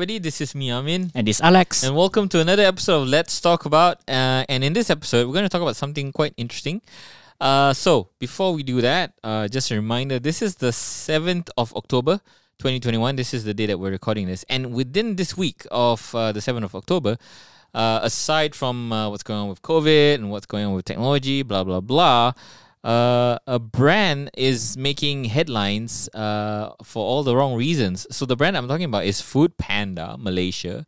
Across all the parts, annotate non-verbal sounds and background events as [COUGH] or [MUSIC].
everybody. This is me, Amin. And this Alex. And welcome to another episode of Let's Talk About. Uh, and in this episode, we're going to talk about something quite interesting. Uh, so, before we do that, uh, just a reminder this is the 7th of October, 2021. This is the day that we're recording this. And within this week of uh, the 7th of October, uh, aside from uh, what's going on with COVID and what's going on with technology, blah, blah, blah, uh, a brand is making headlines uh, for all the wrong reasons. So the brand I'm talking about is Food Panda Malaysia.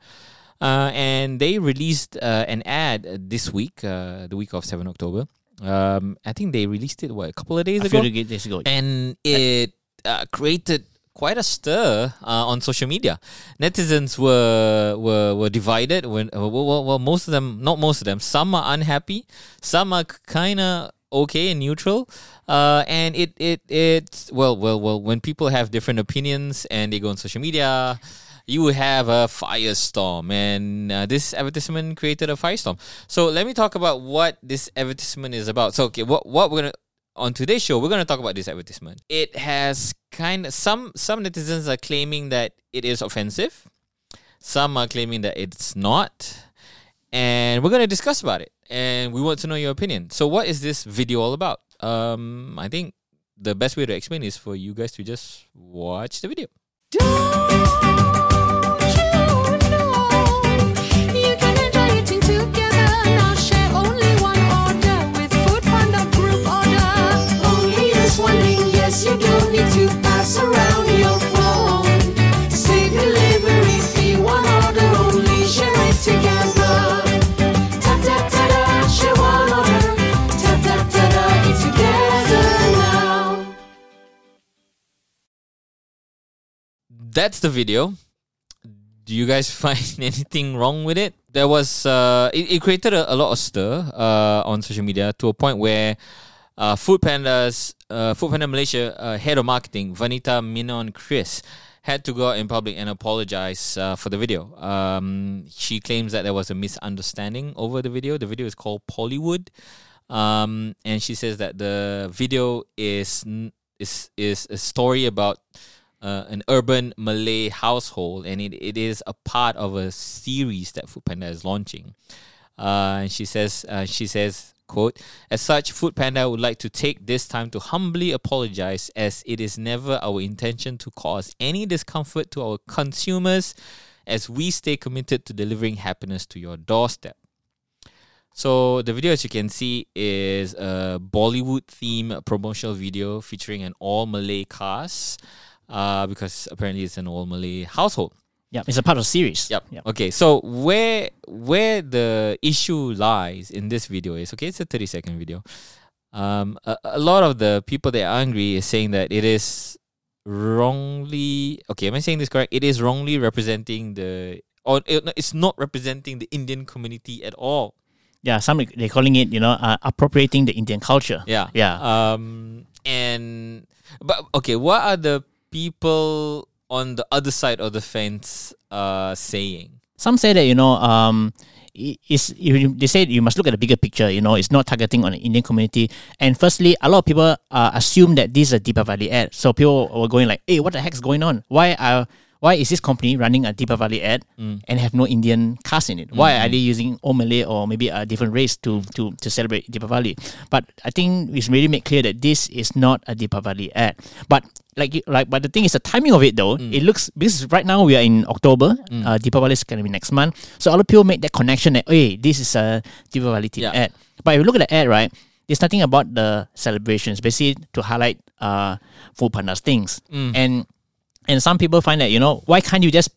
Uh, and they released uh, an ad this week, uh, the week of 7 October. Um, I think they released it, what, a couple of days a ago? few days ago. And it uh, created quite a stir uh, on social media. Netizens were were were divided. When well, well, well, most of them, not most of them, some are unhappy, some are kind of okay and neutral. Uh, and it it it well well well when people have different opinions and they go on social media. You have a firestorm, and uh, this advertisement created a firestorm. So let me talk about what this advertisement is about. So, okay, what what we're gonna on today's show, we're going to talk about this advertisement. It has kind of some some netizens are claiming that it is offensive. Some are claiming that it's not. And we're going to discuss about it. And we want to know your opinion. So what is this video all about? Um I think the best way to explain is for you guys to just watch the video. That's the video. Do you guys [LAUGHS] find anything wrong with it? There was uh, it, it created a, a lot of stir uh, on social media to a point where uh, Food Panda's uh, Food Panda Malaysia uh, head of marketing Vanita Menon Chris had to go out in public and apologize uh, for the video. Um, she claims that there was a misunderstanding over the video. The video is called Bollywood, um, and she says that the video is is is a story about uh, an urban Malay household, and it, it is a part of a series that Foodpanda is launching. Uh, and she says, uh, she says, quote, as such, Foodpanda would like to take this time to humbly apologize, as it is never our intention to cause any discomfort to our consumers, as we stay committed to delivering happiness to your doorstep. So the video, as you can see, is a Bollywood theme promotional video featuring an all Malay cast uh, because apparently it's an all Malay household. Yeah, it's a part of series. Yep. Yep. Okay, so where where the issue lies in this video is okay. It's a thirty second video. Um, a, a lot of the people that are angry is saying that it is wrongly. Okay, am I saying this correct? It is wrongly representing the or it, it's not representing the Indian community at all. Yeah, some they're calling it, you know, uh, appropriating the Indian culture. Yeah. Yeah. Um and but okay, what are the people on the other side of the fence uh saying? Some say that you know, um, is you- they say you must look at the bigger picture. You know, it's not targeting on the Indian community. And firstly, a lot of people uh, assume that this is a Deepavali ad. So people were going like, "Hey, what the heck's going on? Why are why is this company running a Deepavali ad and have no Indian cast in it? Why are they using all Malay or maybe a different race to to to celebrate Deepavali? But I think it's really made clear that this is not a Deepavali ad. But like like but the thing is the timing of it though it looks because right now we are in october uh, Deepavali is going to be next month. So a lot of people make that connection that hey this is a Deepavali Yeah. ad. But if you look at the ad right there's nothing about the celebrations. Basically to highlight uh food pandas things. And and some people find that you know why can't you just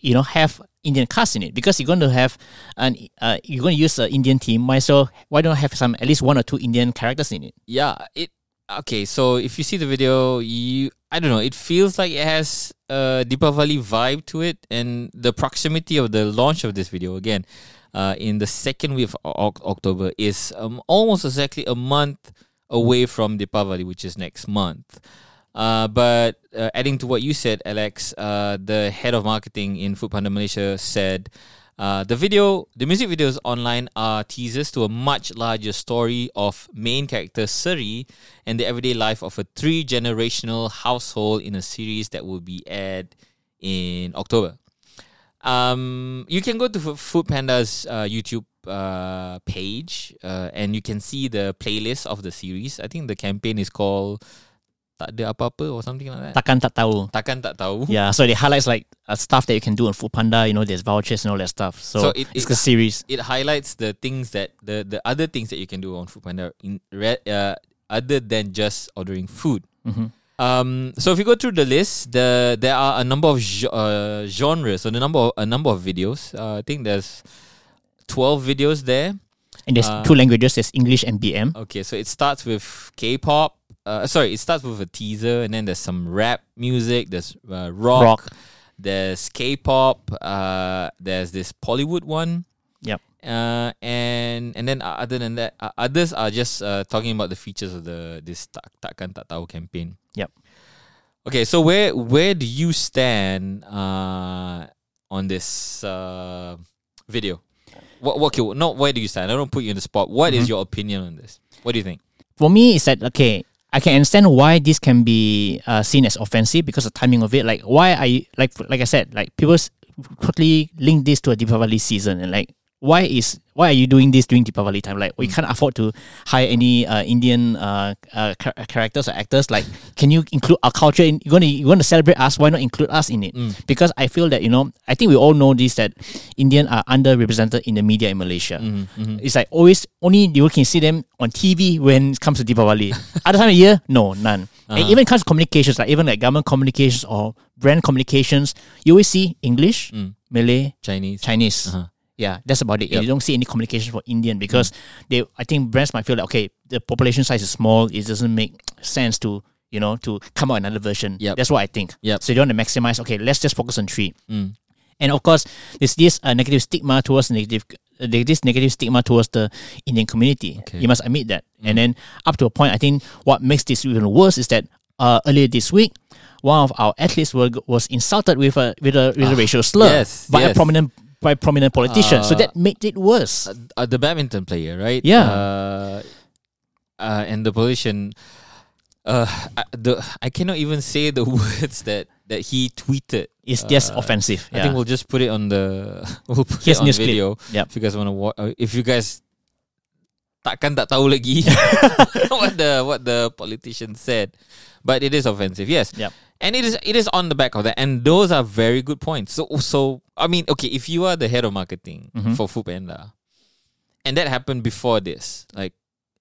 you know have Indian cast in it? Because you're going to have an uh, you're going to use an Indian team why so why don't have some at least one or two Indian characters in it? Yeah, it okay. So if you see the video, you I don't know, it feels like it has a Deepavali vibe to it, and the proximity of the launch of this video again, uh, in the second week of Oc- October is um, almost exactly a month away from Deepavali, which is next month. Uh, but uh, adding to what you said, Alex, uh, the head of marketing in Foodpanda Malaysia said uh, the video, the music videos online are teasers to a much larger story of main character Suri and the everyday life of a three generational household in a series that will be aired in October. Um, you can go to Food Panda's uh, YouTube uh, page uh, and you can see the playlist of the series. I think the campaign is called Tak ada apa-apa or something like that. Takkan tak tahu. Takkan tak tahu. [LAUGHS] Yeah, so it highlights like uh, stuff that you can do on Food Panda. You know, there's vouchers and all that stuff. So, So it- it's it- a series. It highlights the things that the the other things that you can do on Food Panda in re- uh, other than just ordering food. Mhm. Um, so if you go through the list, the there are a number of uh, genres, so the number of, a number of videos. Uh, I think there's twelve videos there. And there's Uh, two languages. There's English and BM. Okay, so it starts with K-pop. Uh, sorry, it starts with a teaser, and then there's some rap music. There's uh, rock, Rock. There's K-pop. Uh, there's this Bollywood one. Yep. Uh, and and then uh, other than that, uh, others are just uh, talking about the features of the this tak takkan tak tahu campaign. Yep. Okay, so where where do you stand uh, on this uh, video? What what okay, not where do you stand? I don't put you in the spot. What is Mhm. your opinion on this? What do you think? For me, it's that okay. I can understand why this can be uh, seen as offensive because of timing of it. Like, why you like like I said, like people quickly link this to a Deepavali season and like why is why are you doing this during Deepavali time? Like, we can't afford to hire any uh, Indian uh, uh, char- characters or actors. Like, can you include our culture? In, you're gonna you gonna celebrate us? Why not include us in it? Because I feel that you know, I think we all know this that Indian are underrepresented in the media in Malaysia. It's like always only you can see them on TV when it comes to Deepavali. [LAUGHS] Other time of year, no, none. And even comes to communications, like even like government communications or brand communications, you always see English, Malay, Chinese. Chinese. Uh-huh. Yeah, that's about it. Yep. You don't see any communication for Indian because they. I think brands might feel like okay, the population size is small. It doesn't make sense to you know to come out another version. Yep. That's what I think. Yep. So you want to maximize. Okay, let's just focus on three. Mm. And of course, there's this uh, negative stigma towards negative, uh, there's this negative stigma towards the Indian community. Okay. You must admit that. And then up to a point, I think what makes this even worse is that uh, earlier this week, one of our athletes were, was insulted with a with a, with a racial slur yes, by a prominent by prominent politician. so Uh, that made it worse. Uh, uh, the badminton player, right? Yeah. Uh, uh, and the politician. Uh, I, the I cannot even say the [LAUGHS] words that that he tweeted. it's just offensive. I think we'll just put it on the [LAUGHS] we'll put Here's it on news video. Yep. If you guys want to watch, uh, if you guys takkan tak tahu lagi [LAUGHS] what the what the politician said, but it is offensive. Yes. Yep. And it is it is on the back of that, and those are very good points. So so I mean, okay, if you are the head of marketing Mhm. for Foodpanda, and that happened before this, like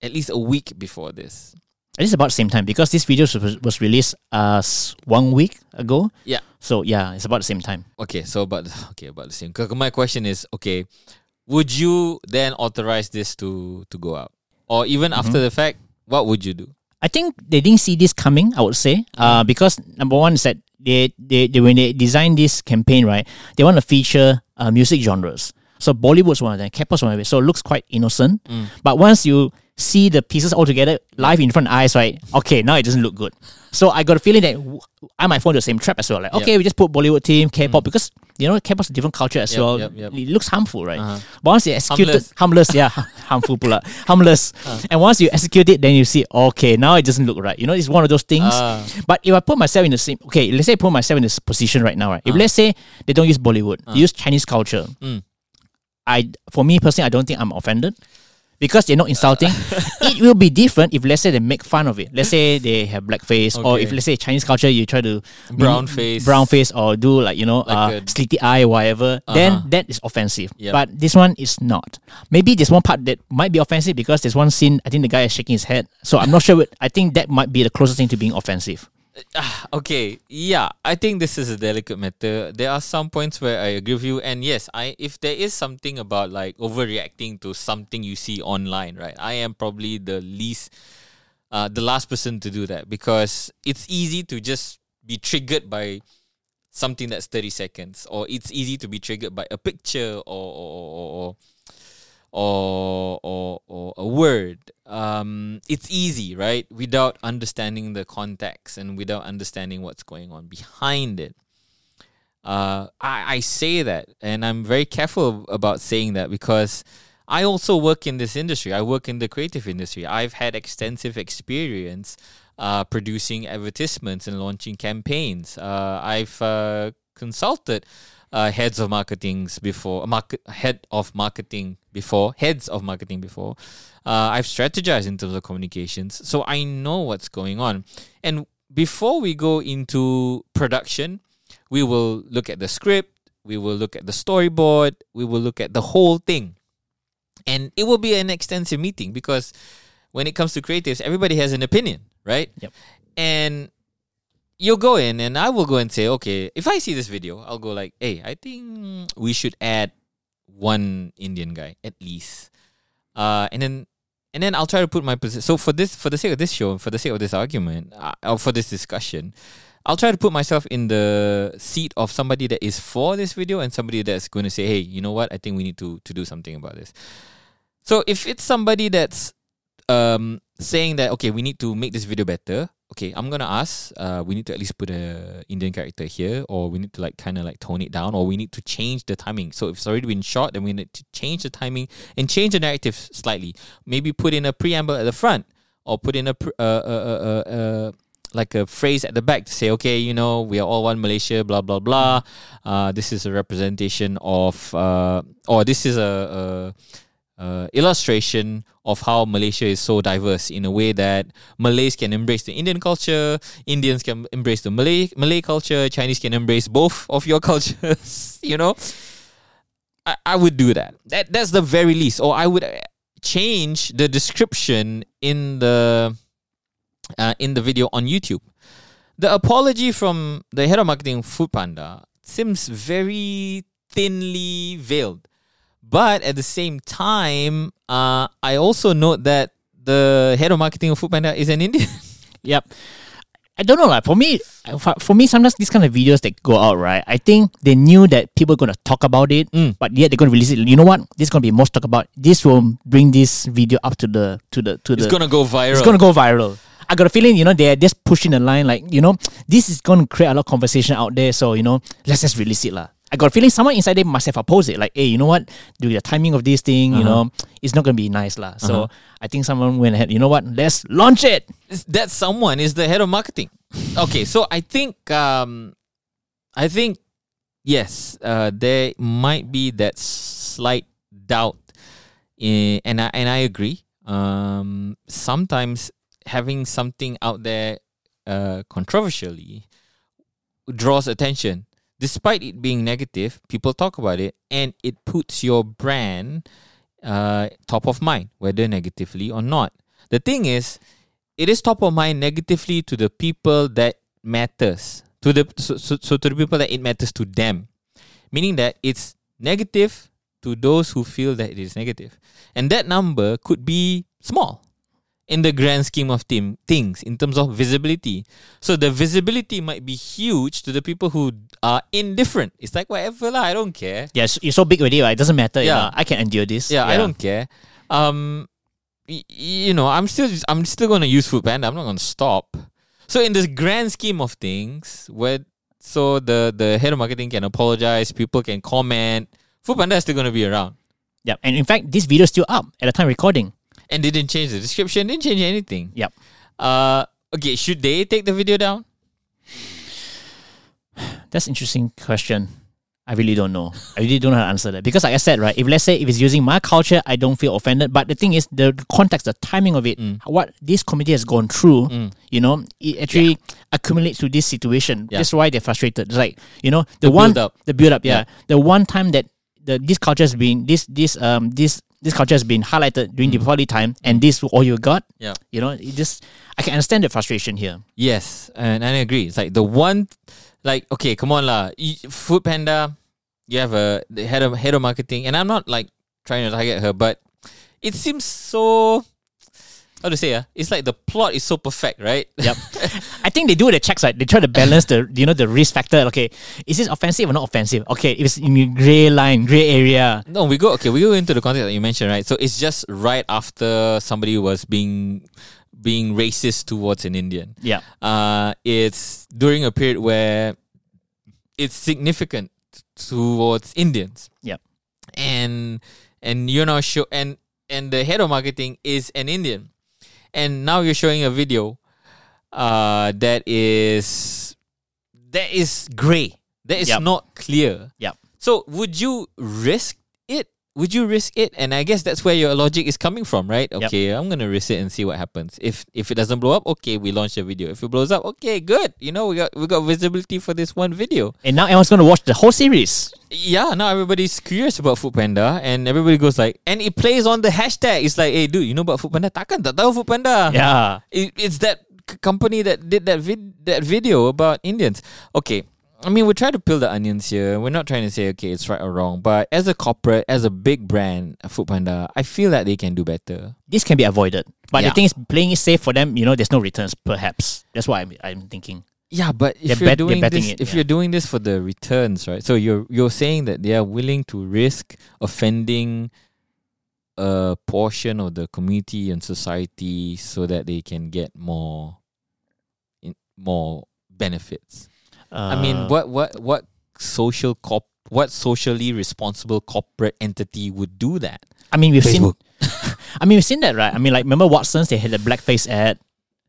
at least a week before this. It is about the same time because this video was, was released uh one week ago. Yeah. So yeah, it's about the same time. Okay, so about okay about the same. My question is, okay, would you then authorize this to to go out, or even after Mm-hmm. the fact, what would you do? I think they didn't see this coming. I would say, uh, because number one is that they, they, they when they designed this campaign, right, they want to feature uh, music genres. So Bollywood's one of them, K-pop's one of it. So it looks quite innocent. But once you see the pieces all together live in front of eyes, right? Okay, now it doesn't look good. So I got a feeling that I might fall into the same trap as well. Like, okay, we just put Bollywood team, K-pop, because you know K-pop's a different culture as Yep, well. yep, yep. It looks harmful, right? Uh-huh. But once you execute Harmless. harmless, yeah, [LAUGHS] harmful pula, harmless. Uh. And once you execute it, then you see, okay, now it doesn't look right. You know, it's one of those things. Ah. But if I put myself in the same, okay, let's say I put myself in this position right now, right? If Ah. let's say they don't use Bollywood, they use Chinese culture, Mm. I, for me personally, I don't think I'm offended. Because they're not insulting, [LAUGHS] it will be different if let's say they make fun of it. Let's say they have blackface, or if let's say Chinese culture, you try to Brown face. brown face, or do like you know, Like uh, slitty eye, whatever. Uh-huh. Then that is offensive. Yep. But this one is not. Maybe there's one part that might be offensive because there's one scene. I think the guy is shaking his head. So I'm not sure. What, I think that might be the closest thing to being offensive. [SIGHS] Okay, yeah, I think this is a delicate matter. There are some points where I agree with you, and yes, I if there is something about like overreacting to something you see online, right? I am probably the least, uh, the last person to do that because it's easy to just be triggered by something that's thirty seconds, or it's easy to be triggered by a picture or or, or, or, or, or a word. Um, it's easy, right? Without understanding the context and without understanding what's going on behind it. Uh, I, I say that, and I'm very careful about saying that because I also work in this industry. I work in the creative industry. I've had extensive experience uh, producing advertisements and launching campaigns. Uh, I've uh, consulted uh, heads of marketings before, market head of marketing before, heads of marketing before. Uh, I've strategized in terms of communications, so I know what's going on. And before we go into production, we will look at the script, we will look at the storyboard, we will look at the whole thing. And it will be an extensive meeting because when it comes to creatives, everybody has an opinion, right? Yep. And you'll go in and I will go and say, okay, if I see this video, I'll go like, hey, I think we should add one Indian guy at least. Uh, and then and then I'll try to put my position. So for this, for the sake of this show, for the sake of this argument, uh, or for this discussion, I'll try to put myself in the seat of somebody that is for this video and somebody that's going to say, "Hey, you know what? I think we need to to do something about this." So if it's somebody that's um, saying that okay, we need to make this video better, okay, I'm gonna ask. Uh, we need to at least put a Indian character here, or we need to like kind of like tone it down, or we need to change the timing. So if it's already been shot, then we need to change the timing and change the narrative slightly. Maybe put in a preamble at the front, or put in a pr- uh, uh, uh, uh, uh, like a phrase at the back to say, okay, you know, we are all one Malaysia, blah blah blah. Uh, this is a representation of, uh, or this is a. a uh, illustration of how Malaysia is so diverse in a way that Malays can embrace the Indian culture, Indians can embrace the Malay Malay culture, Chinese can embrace both of your [LAUGHS] cultures. you know, I, I would do that. That that's the very least, or I would change the description in the uh, in the video on YouTube. The apology from the head of marketing Food Panda seems very thinly veiled. But at the same time, uh, I also note that the head of marketing of Foodpanda is an Indian. [LAUGHS] Yep. I don't know, like for me, for, me, sometimes these kind of videos that go out, right? I think they knew that people are gonna talk about it, Mm. but yet they're gonna release it. You know what? This is gonna be most talked about. This will bring this video up to the to the to it's the. It's gonna go viral. it's gonna go viral. I got a feeling, you know, they're just pushing the line, like you know, this is gonna create a lot of conversation out there. So you know, let's just release it, lah. I got a feeling someone inside there must have opposed it. Like, hey, you know what? Do the timing of this thing, you Uh-huh. know, it's not gonna be nice, lah. So Uh-huh. I think someone went ahead. You know what? Let's launch it. that someone is the head of marketing. Okay, so I think um, I think yes, uh, there might be that slight doubt, in, and I and I agree. Um, sometimes having something out there uh, controversially draws attention. Despite it being negative, people talk about it, and it puts your brand uh, top of mind, whether negatively or not. The thing is, it is top of mind negatively to the people that matters to the so, so, so to the people that it matters to them. Meaning that it's negative to those who feel that it is negative. And that number could be small in the grand scheme of team, things in terms of visibility so the visibility might be huge to the people who are indifferent it's like whatever lah, i don't care Yes, you're so big already, right? It doesn't matter. Yeah. Yeah, I can endure this. yeah, I don't care. Um, y- you know, I'm still I'm still gonna use Food Panda. I'm not gonna stop. So in this grand scheme of things, where so the the head of marketing can apologize, people can comment. Food Panda is still gonna be around, Yeah, And in fact, this video is still up at the time recording. And they didn't change the description, didn't change anything. Yep. Uh, okay, should they take the video down? [SIGHS] That's an interesting question. I really don't know. I really don't know how to answer that because, like I said, right, if let's say if it's using my culture, I don't feel offended. But the thing is, the context, the timing of it, Mm. what this community has gone through, Mm. you know, it actually accumulates to this situation. Yeah. That's why they're frustrated. It's like you know, the, The one, build-up. the build up, yeah. the one time that the this culture has been this this um this this culture has been highlighted during the Diwali time, and this all you got, Mm. Yeah. you know, it just I can understand the frustration here. Yes, and, I agree. It's like the one, like okay, come on lah. Food Panda, you have a the head of head of marketing, and I'm not like trying to target her, but it seems so. How to say? Uh, it's like the plot is so perfect, right? Yep. [LAUGHS] I think they do the checks, right? They try to balance the you know the risk factor. Okay, is this offensive or not offensive? Okay, if it's in the gray line, gray area. No, we go okay. We go into the context that you mentioned, right? So it's just right after somebody was being being racist towards an Indian. Yeah. Uh, it's during a period where it's significant towards Indians. Yeah. And and you're now show and and the head of marketing is an Indian, and now you're showing a video, uh, that is that is gray. That is Yep. not clear. Yep. So would you risk? Would you risk it? And I guess that's where your logic is coming from, right? Yep. Okay, I'm gonna risk it and see what happens. If if it doesn't blow up, okay, we launch a video. If it blows up, okay, good. You know, we got we got visibility for this one video. And now everyone's to watch the whole series. Yeah, now everybody's curious about Food Panda, and everybody goes like, and it plays on the hashtag. It's like, hey, dude, you know about Food Panda? Takkan tak tahu Food Panda? Yeah. It, it's that c- company that did that vid- that video about Indians. Okay, I mean we try to peel the onions here. We're not trying to say okay it's right or wrong, but as a corporate, as a big brand, Food Panda, I feel that they can do better. This can be avoided. But Yeah. the thing is, playing it safe for them, you know, there's no returns, perhaps. That's what I'm, I'm thinking. Yeah, but if They're you're bet- doing betting this, it, if yeah. you're doing this for the returns, right? So you're you're saying that they are willing to risk offending a portion of the community and society so that they can get more, in, more benefits. I Uh, mean, what what what social corp what socially responsible corporate entity would do that? I mean, we've Facebook. seen. [LAUGHS] I mean, we've seen that, right? I mean, like remember Watsons? They had a blackface ad.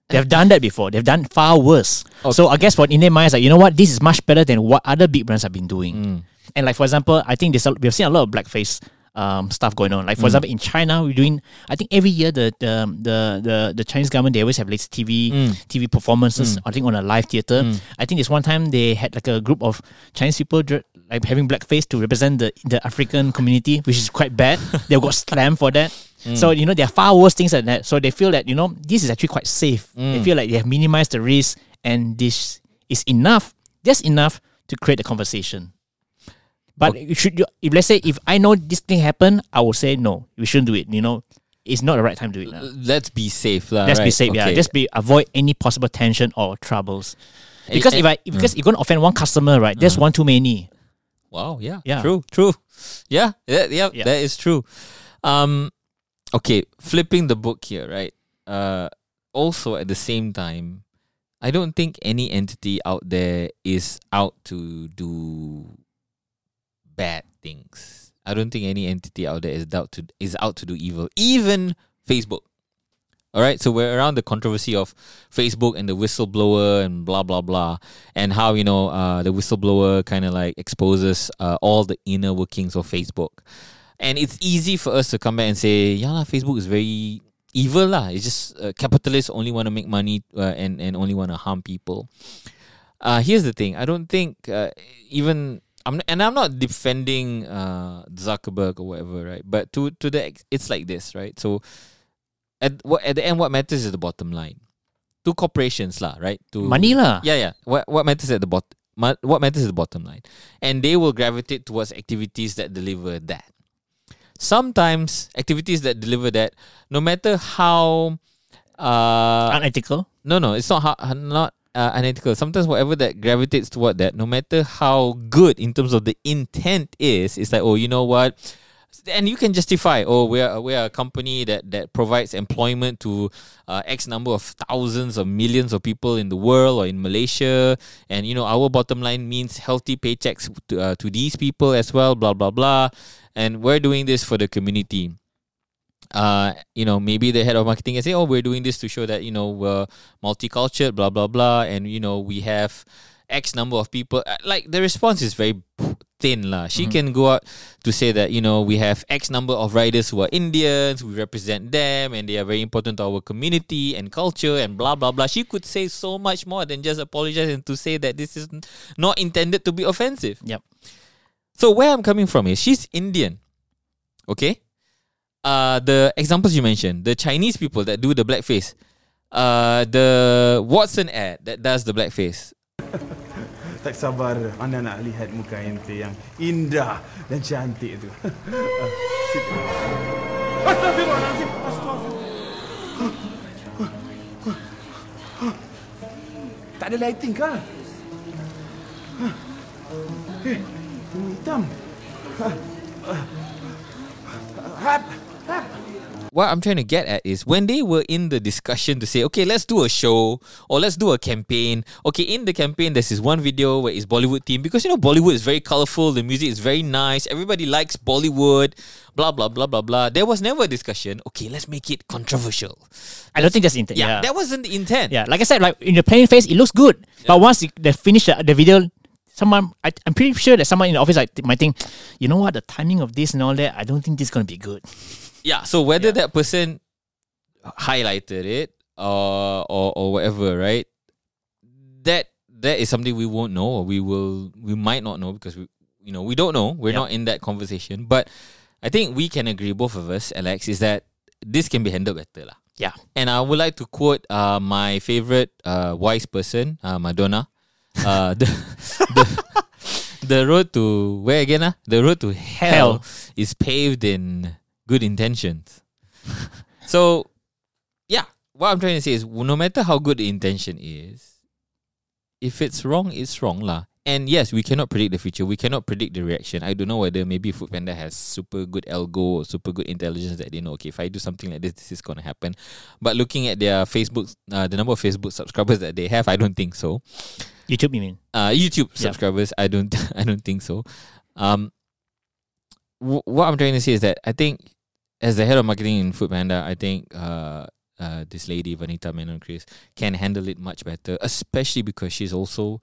They've done that before. They've done far worse. Okay. So I guess for an Indian minds, like you know what, this is much better than what other big brands have been doing. Mm. And like for example, I think there's a, we've seen a lot of blackface um, stuff going on. Like for Mm. example, in China, we're doing. I think every year the the the the, the Chinese government they always have like TV Mm. TV performances. I think on a live theater. Mm. I think there's one time they had like a group of Chinese people dr- like having blackface to represent the the African community, which is quite bad. [LAUGHS] they got slammed for that. Mm. So you know there are far worse things than that. So they feel that you know this is actually quite safe. They Mm. feel like they have minimized the risk, and this is enough. That's enough to create a conversation. But you should you, if let's say if I know this thing happened, I will say no. We shouldn't do it. You know, it's not the right time to do it. Now. Let's be safe, lah. Let's be right? safe. Yeah, Okay. just be avoid any possible tension or troubles. And- Because if I because you're gonna offend one customer, right? That's one too many. Wow. Yeah. Yeah. True. True. Yeah. Yeah. yeah, Yeah. That is true. Um. Okay. Flipping the book here, right? Uh. Also, at the same time, I don't think any entity out there is out to do bad things. I don't think any entity out there is out to is out to do evil. Even Facebook. All right, so we're around the controversy of Facebook and the whistleblower and blah blah blah, and how you know uh, the whistleblower kind of like exposes uh, all the inner workings of Facebook, and it's easy for us to come back and say, yeah, lah, Facebook is very evil lah. It's just uh, capitalists only want to make money uh, and and only want to harm people. Uh, here's the thing: I don't think uh, even I'm not, and I'm not defending uh, Zuckerberg or whatever, right? But to to the it's like this, right? So at what at the end, what matters is the bottom line. To corporations, lah, right? To Money lah. Yeah, yeah. What what matters at the bottom? What matters is the bottom line, and they will gravitate towards activities that deliver that. Sometimes activities that deliver that, no matter how, uh, Unethical. no, no, it's not how, not uh, unethical. Sometimes whatever that gravitates toward that, no matter how good in terms of the intent is, it's like, oh, you know what? And you can justify, oh, we're we're a company that that provides employment to uh, X number of thousands or millions of people in the world or in Malaysia, and you know our bottom line means healthy paychecks to uh, to these people as well. Blah blah blah, and we're doing this for the community uh, you know, maybe the head of marketing can say, "Oh, we're doing this to show that you know we're multicultural, blah blah blah, and you know we have X number of people." Uh, Like the response is very thin, lah. She can go out to say that you know we have X number of riders who are Indians, we represent them, and they are very important to our community and culture, and blah blah blah. She could say so much more than just apologize and to say that this is not intended to be offensive. Yep. So where I'm coming from is she's Indian. Okay? Uh the examples you mentioned, the Chinese people that do the blackface. Uh the Watson ad that does the blackface. [LAUGHS] Tak sabar anda nak lihat muka ente yang indah dan cantik tu. [LAUGHS] Astagfirullahaladzim. Astagfirullah. Tak ada lighting kah? Eh, hitam. Hat. What I'm trying to get at is when they were in the discussion to say, okay, let's do a show or let's do a campaign. Okay, in the campaign, there's this one video where it's Bollywood theme because you know Bollywood is very colorful, the music is very nice, everybody likes Bollywood, blah blah blah blah blah. There was never a discussion. Okay, let's make it controversial. I don't think that's intent. Yeah, Yeah. that wasn't the intent. Yeah, like I said, like in the plain face, it looks good. But once they finish the, the video, someone I, I'm pretty sure that someone in the office like might think, you know what, the timing of this and all that, I don't think this is gonna be good. Yeah. So whether Yeah. that person highlighted it or or or whatever, right? That that is something we won't know, or we will we might not know because we you know we don't know. We're not in that conversation. But I think we can agree, both of us, Alex, is that this can be handled better, lah. Yeah. And I would like to quote uh, my favorite uh, wise person, uh, Madonna. Uh, [LAUGHS] the, the the road to where again? Uh? The road to hell, Hell. is paved in good intentions. [LAUGHS] so, yeah, what I'm trying to say is, no matter how good the intention is, if it's wrong, it's wrong lah. And yes, we cannot predict the future. We cannot predict the reaction. I don't know whether maybe Foodpanda has super good algo or super good intelligence that they know. Okay, if I do something like this, this is gonna happen. But looking at their Facebook, uh, the number of Facebook subscribers that they have, I don't think so. YouTube, you mean? Uh, YouTube Yeah. subscribers, I don't, [LAUGHS] I don't think so. Um, w- what I'm trying to say is that I think as the head of marketing in Foodpanda, I think uh, uh, this lady Vanita Menon Chris can handle it much better, especially because she's also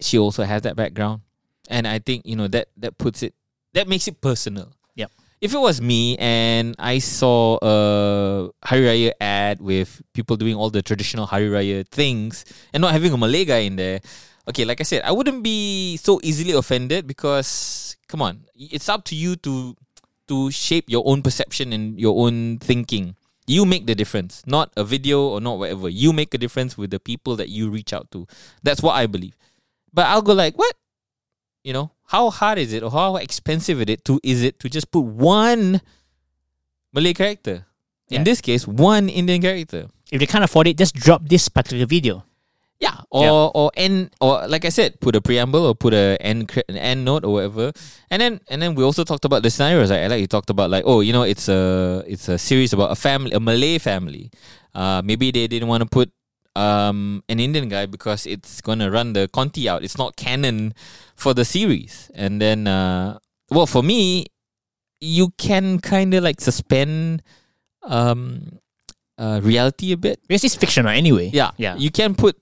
she also has that background, and I think you know that that puts it that makes it personal. Yep. If it was me and I saw a Hari Raya ad with people doing all the traditional Hari Raya things and not having a Malay guy in there, okay, like I said, I wouldn't be so easily offended because come on, it's up to you to to shape your own perception and your own thinking. You make the difference, not a video or not whatever. You make a difference with the people that you reach out to. That's what I believe. But I'll go like, what? You know, how hard is it or how expensive it is to is it to just put one Malay character? In this case, one Indian character. If they can't afford it, just drop this particular video. Yeah, or or end or like I said, put a preamble or put a end an end note or whatever, and then and then we also talked about the scenarios. Like, like you talked about like oh you know it's a it's a series about a family a Malay family. Uh, maybe they didn't want to put um an Indian guy because it's gonna run the Conti out. It's not canon for the series. And then uh, well for me, you can kind of like suspend um uh reality a bit. Because it's fictional anyway. Yeah, Yeah. You can put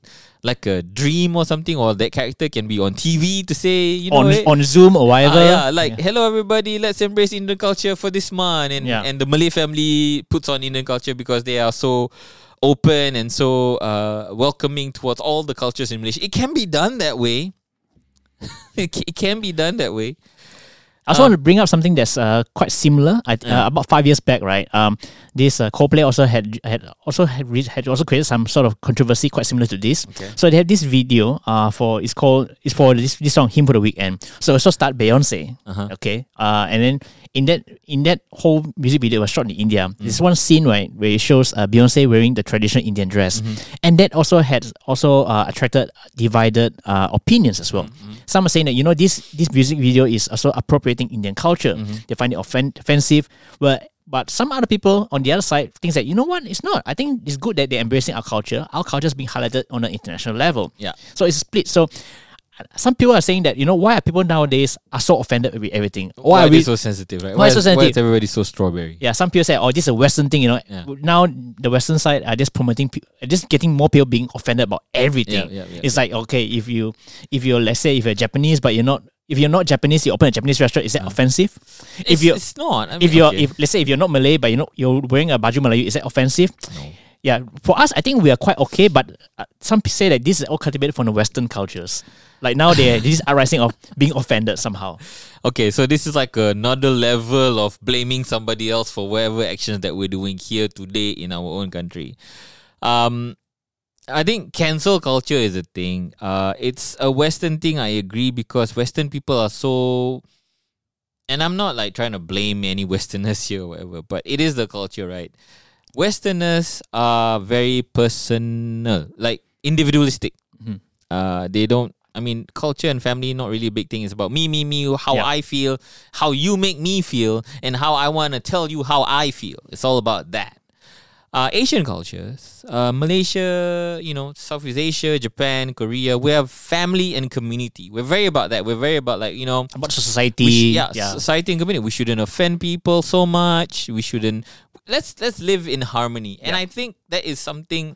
like a dream or something, or that character can be on TV to say, you know, on eh, on Zoom or ah, whatever. yeah, like hello everybody, let's embrace Indian culture for this month, and Yeah. and the Malay family puts on Indian culture because they are so open and so uh, welcoming towards all the cultures in Malaysia. It can be done that way. it, [LAUGHS] it can be done that way. I also want to bring up something that's uh, quite similar. I, Yeah. uh, about five years back, right? Um, this uh, Coldplay also had had also had, re- had also created some sort of controversy quite similar to this. Okay. So they have this video. Uh, for it's called it's for this this song "Hymn for the Weekend." So also start Beyonce. Uh-huh. Okay. Uh, and then in that in that whole music video was shot in India. Mm. There's one scene right where it shows uh, Beyonce wearing the traditional Indian dress, Mm-hmm. and that also had also uh, attracted divided uh, opinions as well. Mm-hmm. Some are saying that you know this this music video is also appropriating Indian culture. Mm-hmm. They find it offen- offensive. But but some other people on the other side thinks that you know what it's not. I think it's good that they're embracing our culture. Our culture is being highlighted on an international level. Yeah. So it's split. So uh, some people are saying that you know why are people nowadays are so offended with everything? Why, Why, are we? so sensitive, right? why so is- Why sensitive? is everybody so strawberry? yeah, some people say, "Oh, this is a Western thing." You know, Yeah. now the Western side are just promoting, just getting more people being offended about everything. Yeah, yeah, yeah, it's like okay, if you, if you're, let's say, if you're Japanese, but you're not, if you're not Japanese, you open a Japanese restaurant, is that offensive? It's, if you, it's not. I mean, if you're, okay. if let's say, if you're not Malay, but you know, you're wearing a baju Melayu, is that offensive? No. Yeah, for us, I think we are quite okay, but uh, some people say that this is all cultivated from the Western cultures. Like now, they this uprising of being offended somehow. [LAUGHS] Okay, so this is like another level of blaming somebody else for whatever actions that we're doing here today in our own country. Um, I think cancel culture is a thing. Uh, it's a Western thing. I agree because Western people are so, and I'm not like trying to blame any Westerners [LAUGHS] here or whatever, but it is the culture, right? Westerners are very personal, like individualistic. Mhm. Uh, they don't. I mean, culture and family not really a big thing. It's about me, me, me. How Yeah. I feel, how you make me feel, and how I want to tell you how I feel. It's all about that. Uh, Asian cultures, uh, Malaysia, you know, Southeast Asia, Japan, Korea, we have family and community. We're very about that. We're very about like you know, About society, sh- yeah, yeah. society and community. We shouldn't offend people so much. We shouldn't. Let's let's live in harmony. And Yeah. I think that is something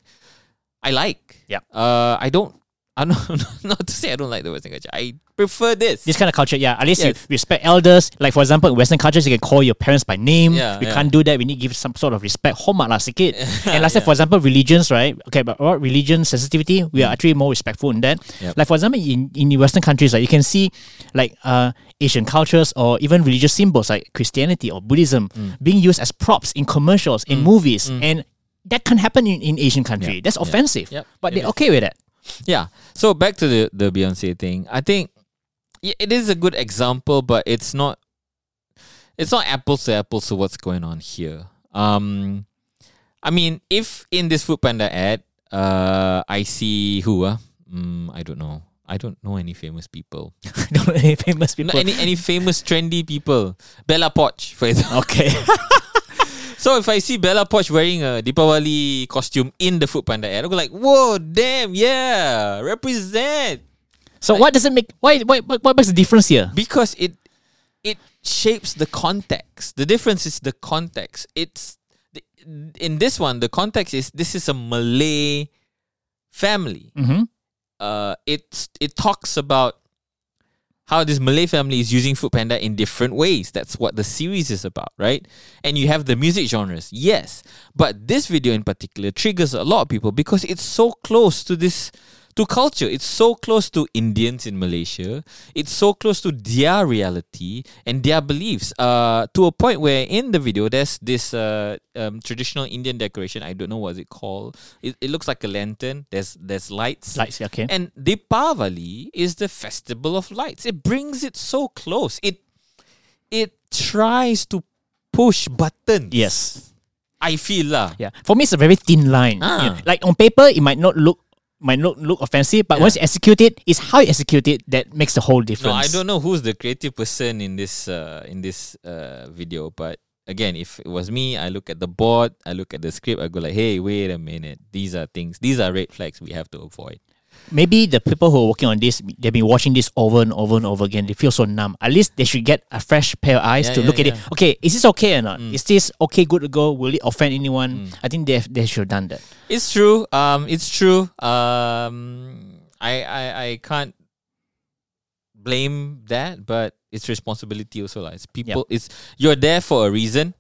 I like. Yeah. Uh, I don't. I'm not, [LAUGHS] not to say I don't like the Western culture. I prefer this. This kind of culture, yeah. At least you respect elders. Like for example, in Western cultures, you can call your parents by name. Yeah, we yeah. can't do that. We need to give some sort of respect. Hormat lah sikit. [LAUGHS] and like say, Yeah. for example, religions, right? Okay, but what religion sensitivity? We are actually more respectful in that. Mm. Yep. Like for example, in in Western countries, right, you can see like uh Asian cultures or even religious symbols like Christianity or Buddhism Mm. being used as props in commercials, in movies, and that can happen in, in Asian country. Yeah, That's yeah. offensive. Yep, But they're okay with that. Yeah. So back to the the Beyonce thing. I think it is a good example, but it's not it's not apples to apples to what's going on here. Um I mean, if in this Food Panda ad, uh I see who uh, mm, I don't know. I don't know any famous people. [LAUGHS] I don't know any famous people. any any famous trendy people. Bella Poarch, for [LAUGHS] example. okay. [LAUGHS] So if I see Bella Poarch wearing a Deepavali costume in the Food Panda ad, I go like, whoa, damn, yeah, represent. So what does it make? Why? Why? What makes the difference here? because it it shapes the context. The difference is the context. It's in this one. The context is this is a Malay family. Mm-hmm. Uh, it's it talks about how this Malay family is using Food Panda in different ways. That's what the series is about, right? And you have the music genres, yes, but this video in particular triggers a lot of people because it's so close to this to culture. It's so close to Indians in Malaysia. It's so close to their reality and their beliefs. Uh, to a point where in the video there's this uh, um, traditional Indian decoration. I don't know what it called. It, it looks like a lantern. There's there's lights. Lights, okay. And Deepavali is the festival of lights. It brings it so close. It it tries to push buttons. yes. I feel lah. Yeah. For me, it's a very thin line. Ah. Know, like on paper, it might not look might not look offensive, but Yeah. once you execute it, it's how you execute it that makes the whole difference. No, I don't know who's the creative person in this uh, in this uh, video, but again, if it was me, I look at the board, I look at the script, I go like, "Hey, wait a minute. These are things. These are red flags we have to avoid." Maybe the people who are working on this, they've been watching this over and over and over again. They feel so numb. At least they should get a fresh pair of eyes Yeah, to yeah, look at it. yeah. Mm. Okay, is this okay or not? Is this okay, good to go? Will it offend anyone? I think they have, they should have done that. It's true. Um, it's true. Um, I I I can't blame that, but it's responsibility also lah. It's people. It's you're there for a reason.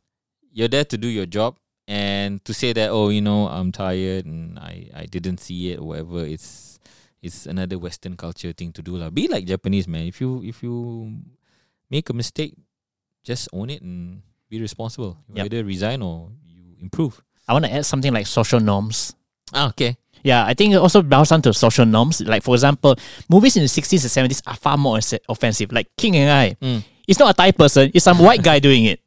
You're there to do your job, and to say that oh, you know, I'm tired and I I didn't see it or whatever. It's it's another Western culture thing to do lah. Be like Japanese man. If you if you make a mistake, just own it and be responsible. You Yep. Either resign or you improve. I want to add something like social norms. Ah, okay. Yeah, I think it also boils down to social norms. Like, for example, movies in the 60s and 70s are far more off- offensive. Like King and I. Mm. It's not a Thai person, it's some white guy [LAUGHS] doing it.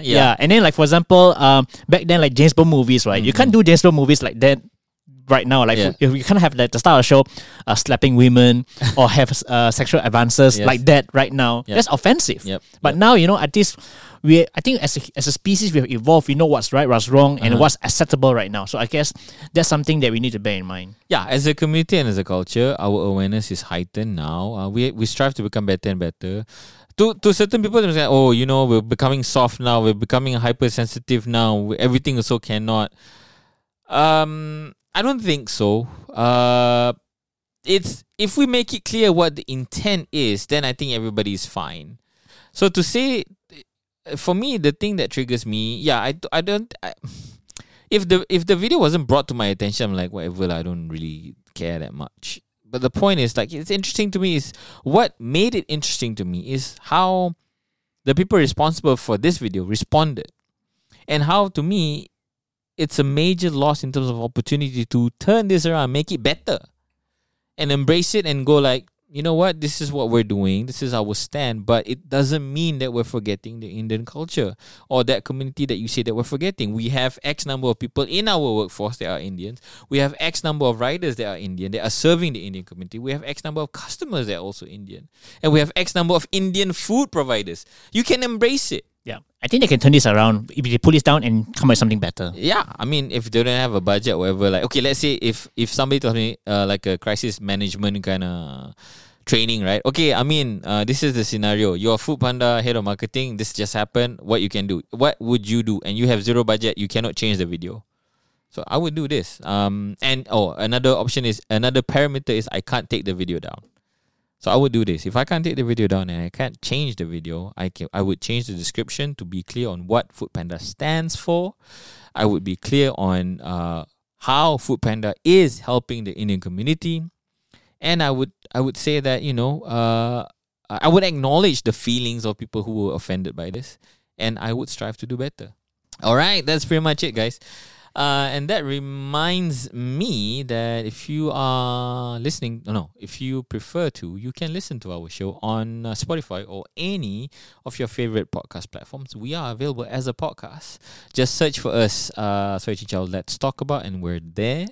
Yeah. And then, like, for example, um, back then, like James Bond movies, right? You can't do James Bond movies like that right now. Like, Yeah. if you can't have like, the start of the show uh, slapping women [LAUGHS] or have uh, sexual advances Yes. like that right now. Yep. That's offensive. Yep. But Yep. now, you know, at this, we I think as a, as a species, we have evolved. We know what's right, what's wrong, and Uh-huh. what's acceptable right now. So I guess that's something that we need to bear in mind. yeah, as a community and as a culture, our awareness is heightened now. Uh, we we strive to become better and better. To to certain people, they say, "Oh, you know, we're becoming soft now. We're becoming hypersensitive now. Everything also cannot." Um, I don't think so. Uh, it's if we make it clear what the intent is, then I think everybody is fine. So to say, for me, the thing that triggers me, yeah, I, I don't. I, if the if the video wasn't brought to my attention, I'm like whatever. I don't really care that much. But the point is, like, it's interesting to me. Is what made it interesting to me is how the people responsible for this video responded, and how to me, it's a major loss in terms of opportunity to turn this around, make it better, and embrace it and go like, you know what, this is what we're doing, this is our stand, but it doesn't mean that we're forgetting the Indian culture or that community that you say that we're forgetting. We have X number of people in our workforce that are Indians. We have X number of riders that are Indian, that are serving the Indian community. We have X number of customers that are also Indian. And we have X number of Indian food providers. You can embrace it. Yeah, I think they can turn this around if they pull this down and come up with something better. Yeah, I mean, if they don't have a budget, whatever, like okay, let's say if if somebody told me uh, like a crisis management kind of training, right? Okay, I mean, uh, this is the scenario. You're Food Panda head of marketing. This just happened. What you can do? What would you do? And you have zero budget. You cannot change the video. So I would do this. Um, and oh, another option is another parameter is I can't take the video down. So I would do this. If I can't take the video down and I can't change the video, I can I would change the description to be clear on what Food Panda stands for. I would be clear on uh, how Food Panda is helping the Indian community, and I would I would say that you know uh, I would acknowledge the feelings of people who were offended by this, and I would strive to do better. All right, that's pretty much it, guys. Uh, and that reminds me that if you are listening, no, no, if you prefer to, you can listen to our show on uh, Spotify or any of your favorite podcast platforms. We are available as a podcast. Just search for us, uh, Sorry Chinchao, Let's Talk About, and we're there.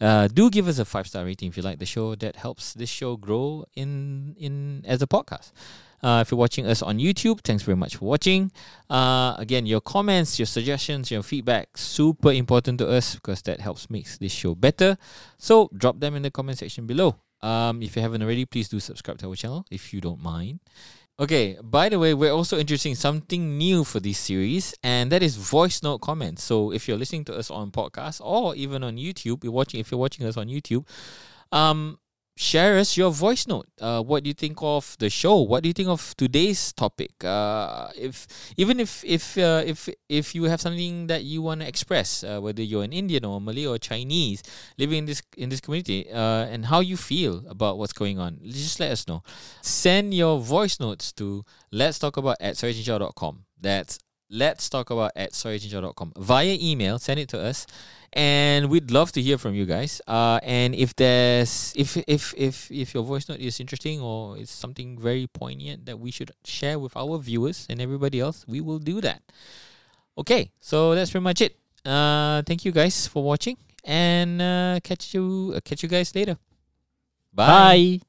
Uh, do give us a five star rating if you like the show. That helps this show grow in in as a podcast. Uh, if you're watching us on YouTube, thanks very much for watching. Uh, again, your comments, your suggestions, your feedback, super important to us because that helps makes this show better. So drop them in the comment section below. Um, if you haven't already, please do subscribe to our channel if you don't mind. Okay, by the way, we're also introducing something new for this series, and that is voice note comments. So if you're listening to us on podcast or even on YouTube, you're watching if you're watching us on YouTube, um, share us your voice note. Uh, what do you think of the show? What do you think of today's topic? Uh, if even if if uh, if if you have something that you want to express, uh, whether you're an Indian or Malay or Chinese living in this in this community, uh, and how you feel about what's going on, just let us know. Send your voice notes to let's talk about at. That's let's talk about at sorrychinchao.com via email. Send it to us and we'd love to hear from you guys. Uh, and if there's if if if if your voice note is interesting or it's something very poignant that we should share with our viewers and everybody else, we will do that. Okay, so that's pretty much it. Uh, thank you guys for watching, and uh, catch you uh, catch you guys later. Bye.